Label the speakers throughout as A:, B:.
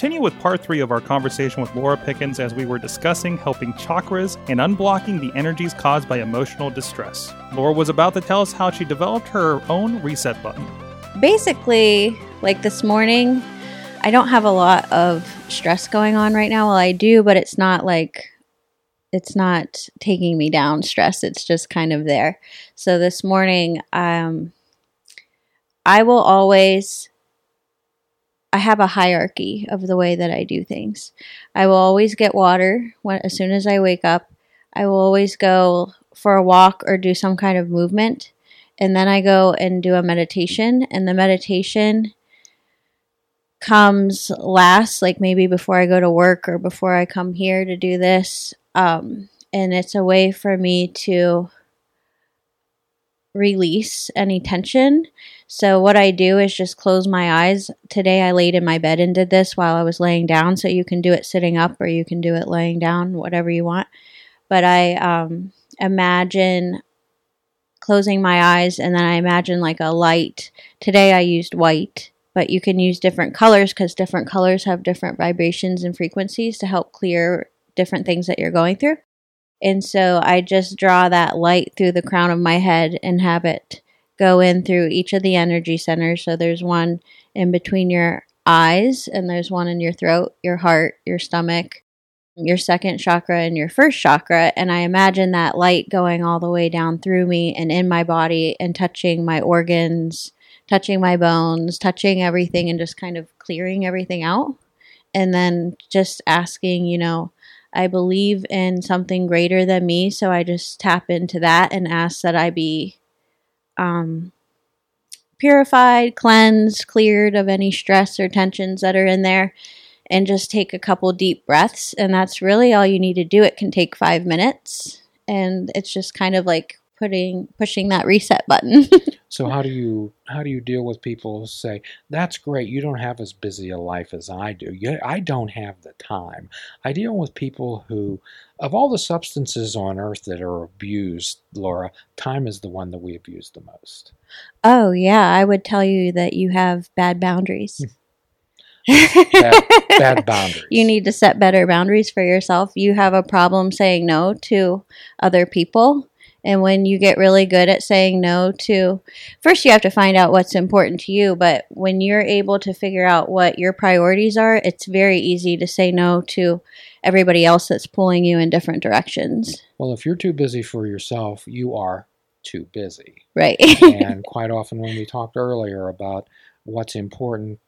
A: continue with part three of our conversation with Laura Pickens as we were discussing helping chakras and unblocking the energies caused by emotional distress. Laura was about to tell us how she developed her own reset button.
B: Basically, like this morning, I don't have a lot of stress going on right now. Well, I do, but it's not like it's not taking me down stress. It's just kind of there. So this morning, um, I will always I have a hierarchy of the way that I do things. I will always get water when, as soon as I wake up. I will always go for a walk or do some kind of movement. And then I go and do a meditation. And the meditation comes last, like maybe before I go to work or before I come here to do this. Um, and it's a way for me to release any tension. So, what I do is just close my eyes. Today, I laid in my bed and did this while I was laying down. So, you can do it sitting up or you can do it laying down, whatever you want. But I um, imagine closing my eyes and then I imagine like a light. Today, I used white. But you can use different colors because different colors have different vibrations and frequencies to help clear different things that you're going through. And so I just draw that light through the crown of my head and have it go in through each of the energy centers. So there's one in between your eyes, and there's one in your throat, your heart, your stomach, your second chakra, and your first chakra. And I imagine that light going all the way down through me and in my body and touching my organs, touching my bones, touching everything, and just kind of clearing everything out. And then just asking, you know, I believe in something greater than me, so I just tap into that and ask that I be um, purified, cleansed, cleared of any stress or tensions that are in there, and just take a couple deep breaths. And that's really all you need to do. It can take five minutes, and it's just kind of like putting pushing that reset button.
C: so how do you how do you deal with people who say that's great you don't have as busy a life as I do. You, I don't have the time. I deal with people who of all the substances on earth that are abused, Laura, time is the one that we abuse the most.
B: Oh yeah, I would tell you that you have bad boundaries. Hmm.
C: bad, bad boundaries.
B: You need to set better boundaries for yourself. You have a problem saying no to other people and when you get really good at saying no to, first you have to find out what's important to you, but when you're able to figure out what your priorities are, it's very easy to say no to everybody else that's pulling you in different directions.
C: Well, if you're too busy for yourself, you are too busy.
B: Right.
C: and quite often, when we talked earlier about what's important,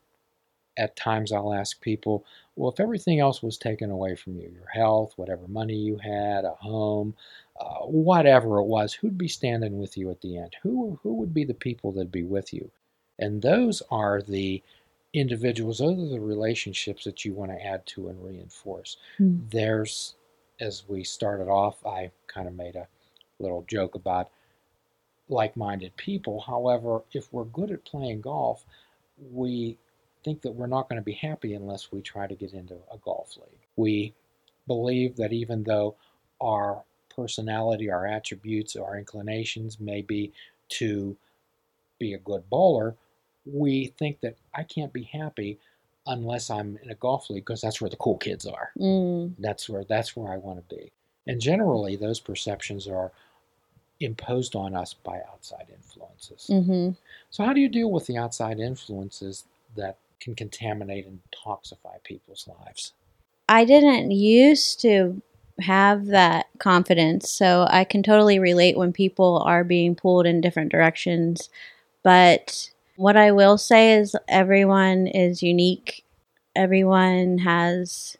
C: at times I'll ask people, well, if everything else was taken away from you, your health, whatever money you had, a home, uh, whatever it was, who'd be standing with you at the end? Who, who would be the people that'd be with you? And those are the individuals, those are the relationships that you want to add to and reinforce. Mm. There's, as we started off, I kind of made a little joke about like minded people. However, if we're good at playing golf, we think that we're not going to be happy unless we try to get into a golf league. We believe that even though our personality, our attributes, our inclinations may be to be a good bowler, we think that I can't be happy unless I'm in a golf league because that's where the cool kids are. Mm. That's where that's where I want to be. And generally, those perceptions are imposed on us by outside influences. Mm-hmm. So, how do you deal with the outside influences that can contaminate and toxify people's lives?
B: I didn't used to have that confidence. So I can totally relate when people are being pulled in different directions. But what I will say is everyone is unique. Everyone has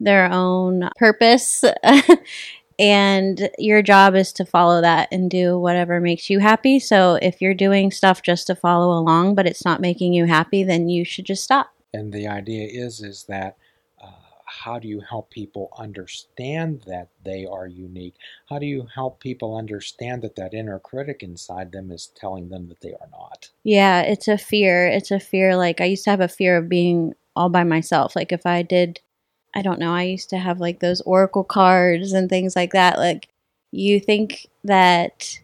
B: their own purpose. and your job is to follow that and do whatever makes you happy. So if you're doing stuff just to follow along but it's not making you happy, then you should just stop.
C: And the idea is is that how do you help people understand that they are unique? How do you help people understand that that inner critic inside them is telling them that they are not?
B: Yeah, it's a fear. It's a fear. Like, I used to have a fear of being all by myself. Like, if I did, I don't know, I used to have like those oracle cards and things like that. Like, you think that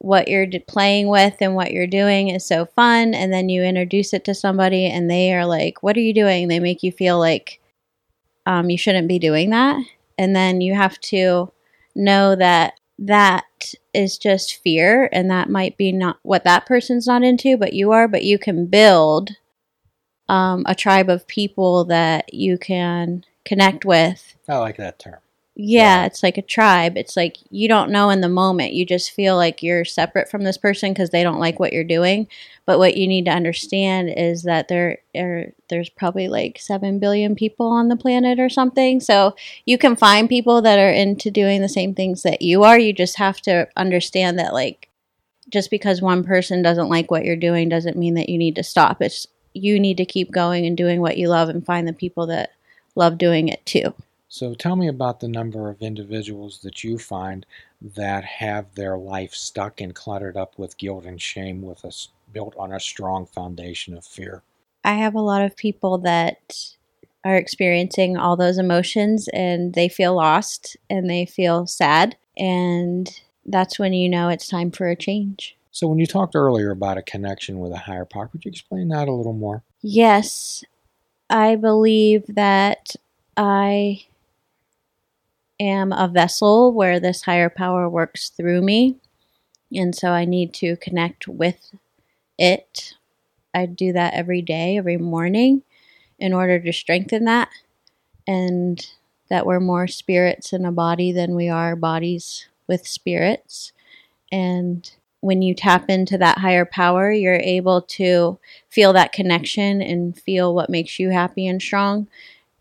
B: what you're playing with and what you're doing is so fun and then you introduce it to somebody and they are like what are you doing they make you feel like um, you shouldn't be doing that and then you have to know that that is just fear and that might be not what that person's not into but you are but you can build um, a tribe of people that you can connect with
C: I like that term.
B: Yeah,
C: Yeah.
B: it's like a tribe. It's like you don't know in the moment. You just feel like you're separate from this person because they don't like what you're doing. But what you need to understand is that there are there's probably like seven billion people on the planet or something. So you can find people that are into doing the same things that you are. You just have to understand that like just because one person doesn't like what you're doing doesn't mean that you need to stop. It's you need to keep going and doing what you love and find the people that love doing it too.
C: So tell me about the number of individuals that you find that have their life stuck and cluttered up with guilt and shame with us built on a strong foundation of fear.
B: I have a lot of people that are experiencing all those emotions and they feel lost and they feel sad. And that's when you know it's time for a change.
C: So when you talked earlier about a connection with a higher power, could you explain that a little more?
B: Yes, I believe that I am a vessel where this higher power works through me. And so I need to connect with it. I do that every day, every morning, in order to strengthen that. And that we're more spirits in a body than we are bodies with spirits. And when you tap into that higher power, you're able to feel that connection and feel what makes you happy and strong.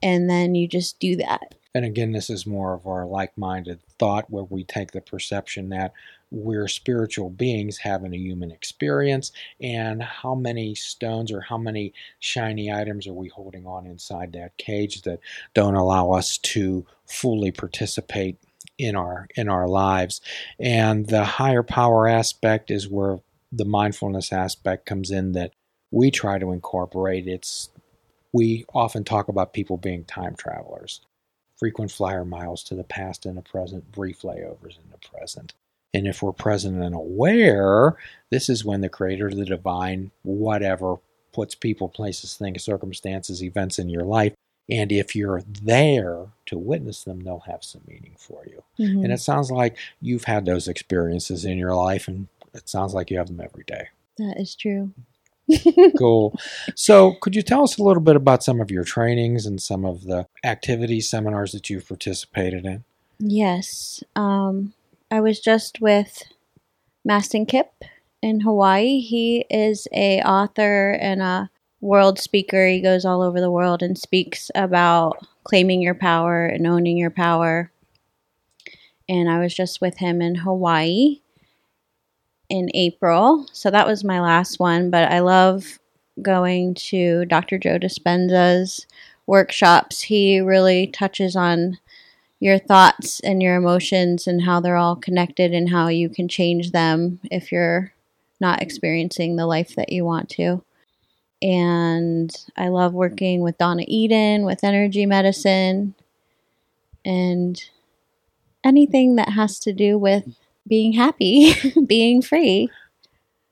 B: And then you just do that.
C: And again, this is more of our like minded thought where we take the perception that we're spiritual beings having a human experience, and how many stones or how many shiny items are we holding on inside that cage that don't allow us to fully participate in our in our lives. And the higher power aspect is where the mindfulness aspect comes in that we try to incorporate. It's we often talk about people being time travelers frequent flyer miles to the past and the present, brief layovers in the present. And if we're present and aware, this is when the creator, the divine, whatever, puts people, places, things, circumstances, events in your life. And if you're there to witness them, they'll have some meaning for you.
B: Mhm.
C: And it sounds like you've had those experiences in your life, and it sounds like you have them every day.
B: that is true.
C: Cool. So, could you tell us a little bit about some of your trainings and some of the activities, seminars that you've participated in?
B: Yes. Um, I was just with Mastin Kipp in Hawaii. He is a author and a world speaker. He goes all over the world and speaks about claiming your power and owning your power. And I was just with him in Hawaii in April. So that was my last one, but I love going to Dr. Joe Dispenza's workshops. He really touches on your thoughts and your emotions and how they're all connected and how you can change them if you're not experiencing the life that you want to. And I love working with Donna Eden with energy medicine and anything that has to do with being happy, being free.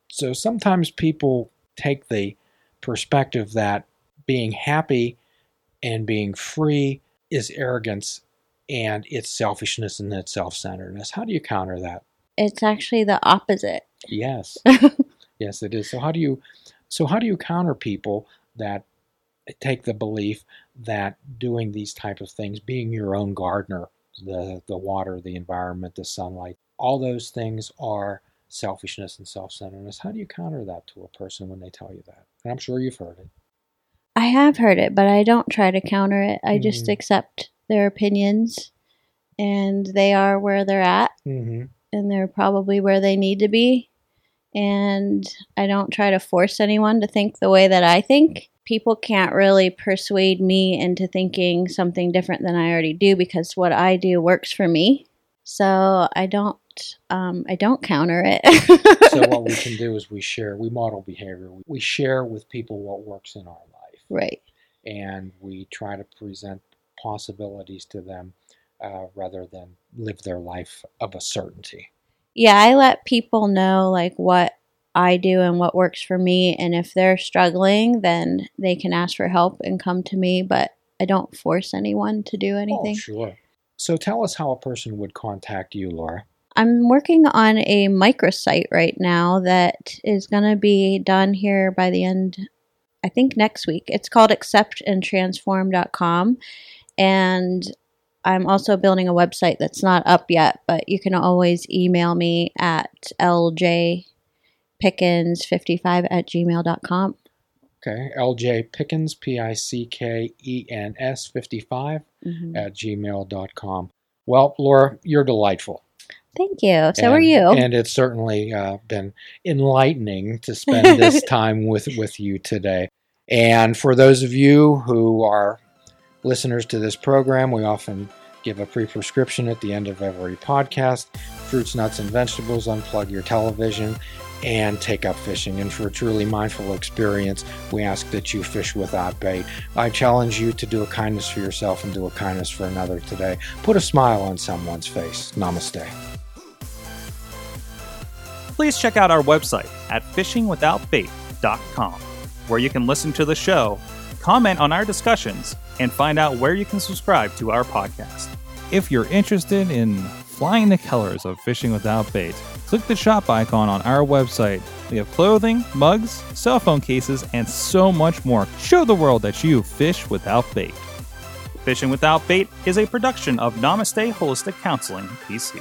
C: So sometimes people take the perspective that being happy and being free is arrogance and it's selfishness and it's self centeredness. How do you counter that?
B: It's actually the opposite.
C: Yes. yes, it is. So how do you so how do you counter people that take the belief that doing these type of things, being your own gardener, the the water, the environment, the sunlight, all those things are selfishness and self-centeredness. How do you counter that to a person when they tell you that? And I'm sure you've heard it.
B: I have heard it, but I don't try to counter it. I just
C: Mhm.
B: accept their opinions and they are where they're at
C: Mm-hmm.
B: and they're probably where they need to be. And I don't try to force anyone to think the way that I think. People can't really persuade me into thinking something different than I already do because what I do works for me. So I don't um, I don't counter it.
C: So what we can do is we share, we model behavior. We share with people what works in our life.
B: right.
C: and we try to present possibilities to them uh, rather than live their life of a certainty.
B: Yeah, I let people know like what I do and what works for me. And if they're struggling, then they can ask for help and come to me. But I don't force anyone to do anything.
C: Oh, sure. So tell us how a person would contact you, Laura.
B: I'm working on a microsite right now that is going to be done here by the end, I think next week. It's called acceptandtransform.com. And I'm also building a website that's not up yet, but you can always email me at ljpickens55 at gmail.com.
C: Okay, LJ Pickens, P I C K E N S 55
B: Mhm.
C: at gmail.com. Well, Laura, you're delightful.
B: Thank you. So
C: and,
B: are you.
C: And it's certainly uh, been enlightening to spend this time with, with you today. And for those of you who are listeners to this program, we often give a pre prescription at the end of every podcast fruits, nuts, and vegetables, unplug your television, and take up fishing. And for a truly mindful experience, we ask that you fish without bait. I challenge you to do a kindness for yourself and do a kindness for another today. Put a smile on someone's face. Namaste.
A: Please check out our website at fishingwithoutbait.com, where you can listen to the show, comment on our discussions, and find out where you can subscribe to our podcast. If you're interested in flying the colors of fishing without bait, click the shop icon on our website. We have clothing, mugs, cell phone cases, and so much more. Show the world that you fish without bait. Fishing Without Bait is a production of Namaste Holistic Counseling, PC.